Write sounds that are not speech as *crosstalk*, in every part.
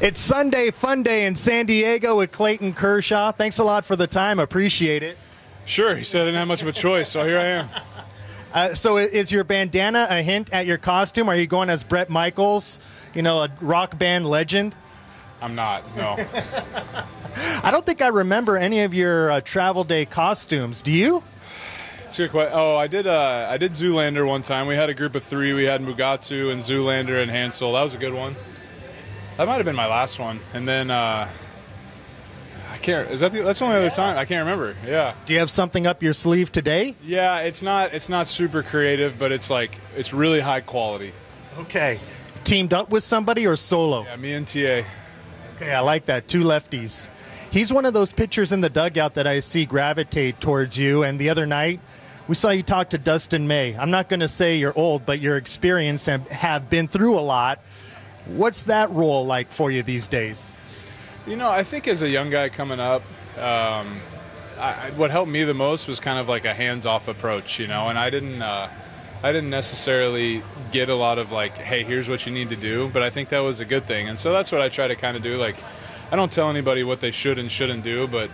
It's Sunday Fun Day in San Diego with Clayton Kershaw. Thanks a lot for the time. Appreciate it. Sure. He said I didn't have much of a choice, so here I am. Uh, so, is your bandana a hint at your costume? Are you going as Bret Michaels, you know, a rock band legend? I'm not, no. *laughs* I don't think I remember any of your uh, travel day costumes. Do you? It's a good question. Oh, I did. Uh, I did Zoolander one time. We had a group of three. We had Mugatu and Zoolander and Hansel. That was a good one. That might have been my last one. And then uh, I can't. Is that the, that's the only other time? I can't remember. Yeah. Do you have something up your sleeve today? Yeah. It's not. It's not super creative, but it's like it's really high quality. Okay. Teamed up with somebody or solo? Yeah, me and TA. Okay, I like that. Two lefties. He's one of those pitchers in the dugout that I see gravitate towards you. And the other night, we saw you talk to Dustin May. I'm not going to say you're old, but you're experienced and have been through a lot. What's that role like for you these days? You know, I think as a young guy coming up, um, I, what helped me the most was kind of like a hands-off approach, you know. And I didn't, uh, I didn't necessarily get a lot of like, hey, here's what you need to do. But I think that was a good thing, and so that's what I try to kind of do. Like, I don't tell anybody what they should and shouldn't do, but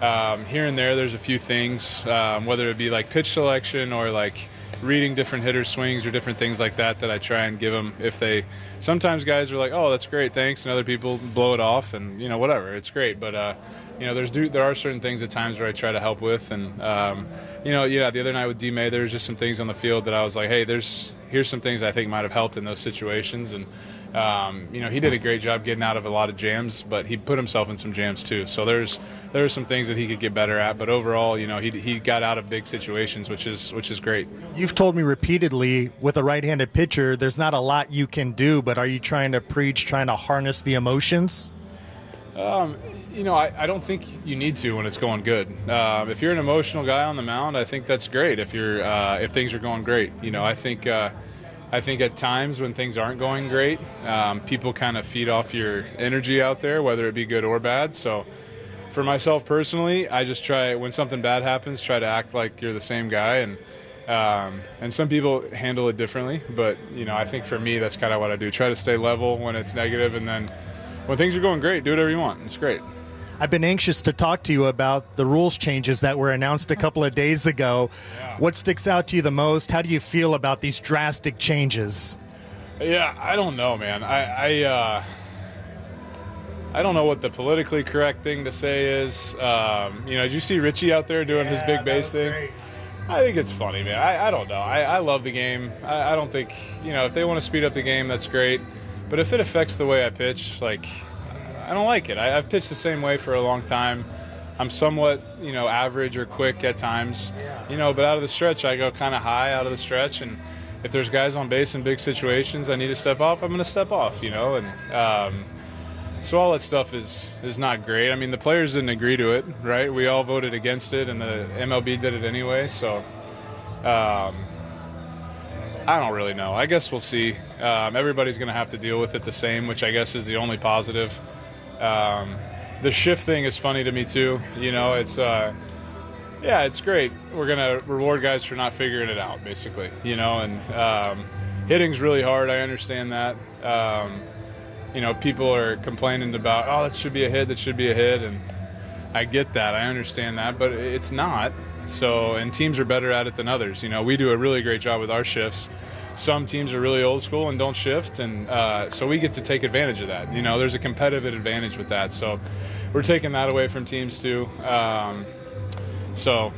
um, here and there, there's a few things, um, whether it be like pitch selection or like reading different hitter swings or different things like that that I try and give them if they sometimes guys are like oh that's great thanks and other people blow it off and you know whatever it's great. But uh, you know there's there are certain things at times where I try to help with and um, you know yeah the other night with D May there was just some things on the field that I was like hey there's here's some things I think might have helped in those situations and um, you know he did a great job getting out of a lot of jams but he put himself in some jams too so there's there are some things that he could get better at, but overall, you know, he, he got out of big situations, which is which is great. You've told me repeatedly with a right-handed pitcher, there's not a lot you can do, but are you trying to preach, trying to harness the emotions? Um, you know, I, I don't think you need to when it's going good. Um, if you're an emotional guy on the mound, I think that's great. If you're uh, if things are going great, you know, I think. Uh, I think at times when things aren't going great, um, people kind of feed off your energy out there, whether it be good or bad. So for myself personally, I just try when something bad happens, try to act like you're the same guy, and um, and some people handle it differently. But you know, I think for me, that's kind of what I do. Try to stay level when it's negative, and then when things are going great, do whatever you want. It's great. I've been anxious to talk to you about the rules changes that were announced a couple of days ago. Yeah. What sticks out to you the most? How do you feel about these drastic changes? Yeah, I don't know, man. I, I uh, I don't know what the politically correct thing to say is. Um, you know, did you see Richie out there doing yeah, his big base thing? Great. I think it's funny, man. I, I don't know. I, I love the game. I, I don't think, you know, if they want to speed up the game, that's great. But if it affects the way I pitch, like, I don't like it. I, I've pitched the same way for a long time. I'm somewhat, you know, average or quick at times, you know, but out of the stretch, I go kind of high out of the stretch. And if there's guys on base in big situations, I need to step off, I'm going to step off, you know. And, um, so all that stuff is is not great. I mean, the players didn't agree to it, right? We all voted against it, and the MLB did it anyway. So um, I don't really know. I guess we'll see. Um, everybody's going to have to deal with it the same, which I guess is the only positive. Um, the shift thing is funny to me too. You know, it's uh, yeah, it's great. We're gonna reward guys for not figuring it out, basically. You know, and um, hitting's really hard. I understand that. Um, you know, people are complaining about, oh, that should be a hit, that should be a hit, and I get that, I understand that, but it's not. So, and teams are better at it than others. You know, we do a really great job with our shifts. Some teams are really old school and don't shift, and uh, so we get to take advantage of that. You know, there's a competitive advantage with that. So, we're taking that away from teams too. Um, so,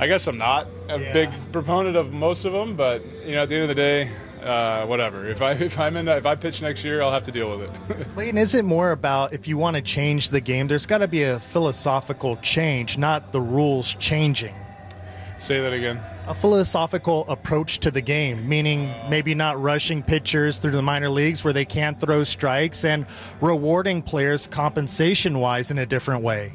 I guess I'm not a yeah. big proponent of most of them, but you know, at the end of the day, uh, whatever. If I *laughs* if I'm in if I pitch next year, I'll have to deal with it. *laughs* Clayton, is it more about if you want to change the game? There's got to be a philosophical change, not the rules changing. Say that again. A philosophical approach to the game, meaning maybe not rushing pitchers through the minor leagues where they can't throw strikes and rewarding players compensation wise in a different way.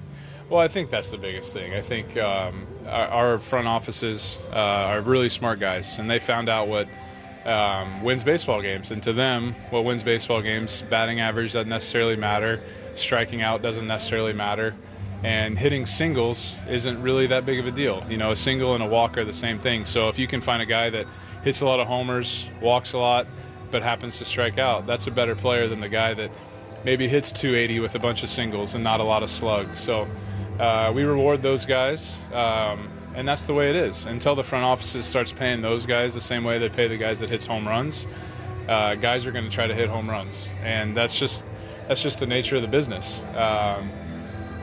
Well, I think that's the biggest thing. I think um, our, our, front offices uh, are really smart guys, and they found out what um, wins baseball games. And to them, what wins baseball games, batting average doesn't necessarily matter, striking out doesn't necessarily matter, and hitting singles isn't really that big of a deal. You know, a single and a walk are the same thing. So if you can find a guy that hits a lot of homers, walks a lot, but happens to strike out, that's a better player than the guy that maybe hits 280 with a bunch of singles and not a lot of slugs. So uh, we reward those guys. Um, and that's the way it is until the front offices starts paying those guys the same way they pay the guys that hits home runs. Uh, guys are going to try to hit home runs, and that's just that's just the nature of the business. Um,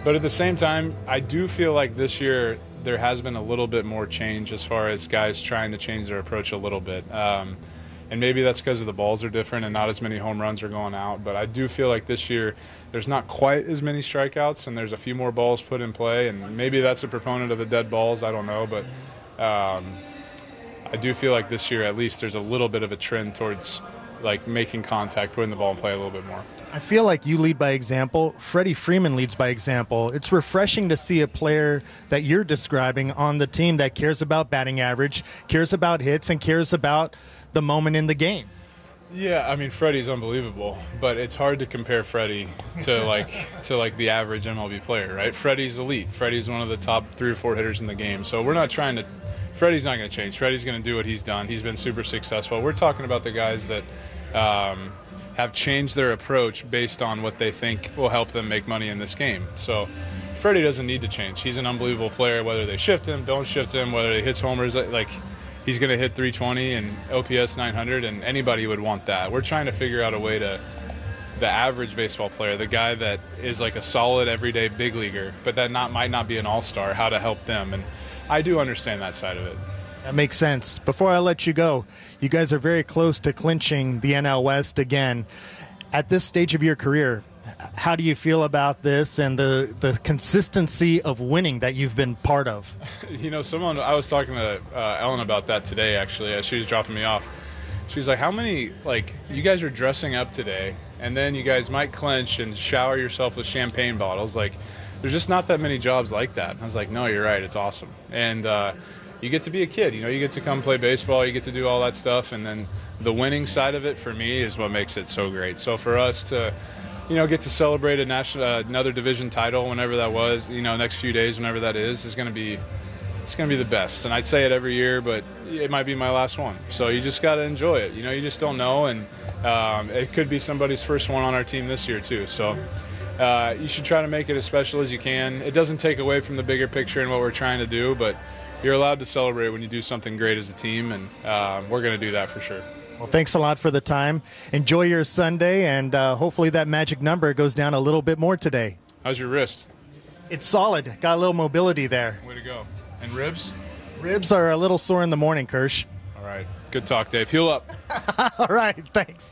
but at the same time, I do feel like this year there has been a little bit more change as far as guys trying to change their approach a little bit. Um, and maybe that's because the balls are different and not as many home runs are going out. But I do feel like this year there's not quite as many strikeouts and there's a few more balls put in play, and maybe that's a proponent of the dead balls. I don't know, but um, I do feel like this year at least there's a little bit of a trend towards like making contact, putting the ball in play a little bit more. I feel like you lead by example. Freddie Freeman leads by example. It's refreshing to see a player that you're describing on the team that cares about batting average, cares about hits, and cares about the moment in the game. Yeah, I mean Freddie's unbelievable, but it's hard to compare Freddie to *laughs* like to like the average MLB player, right? Freddie's elite. Freddie's one of the top three or four hitters in the game. So we're not trying to. Freddie's not going to change. Freddie's going to do what he's done. He's been super successful. We're talking about the guys that um, have changed their approach based on what they think will help them make money in this game. So Freddie doesn't need to change. He's an unbelievable player. Whether they shift him, don't shift him, whether he hits homers, like he's going to hit 320 and OPS 900, and anybody would want that. We're trying to figure out a way to the average baseball player, the guy that is like a solid everyday big leaguer, but that not might not be an all star, how to help them. And I do understand that side of it. That makes sense. Before I let you go, you guys are very close to clinching the NL West again. At this stage of your career, how do you feel about this and the, the consistency of winning that you've been part of? *laughs* You know, someone I was talking to uh, Ellen about that today. Actually, as she was dropping me off, she's like, "How many like you guys are dressing up today, and then you guys might clench and shower yourself with champagne bottles? Like, there's just not that many jobs like that." I was like, "No, you're right. It's awesome." And uh, you get to be a kid. You know, you get to come play baseball. You get to do all that stuff, and then the winning side of it for me is what makes it so great. So for us to you know, get to celebrate a national uh, another division title whenever that was. You know, next few days, whenever that is, is going to be it's going to be the best. And I'd say it every year, but it might be my last one. So you just got to enjoy it. You know, you just don't know, and um, it could be somebody's first one on our team this year too. So. Uh, you should try to make it as special as you can. It doesn't take away from the bigger picture and what we're trying to do, but you're allowed to celebrate when you do something great as a team, and uh, we're going to do that for sure. Well, thanks a lot for the time. Enjoy your Sunday, and uh, hopefully that magic number goes down a little bit more today. How's your wrist? It's solid. Got a little mobility there. Way to go. And ribs? Ribs are a little sore in the morning, Kersh. All right. Good talk, Dave. Heal up. *laughs* All right. Thanks.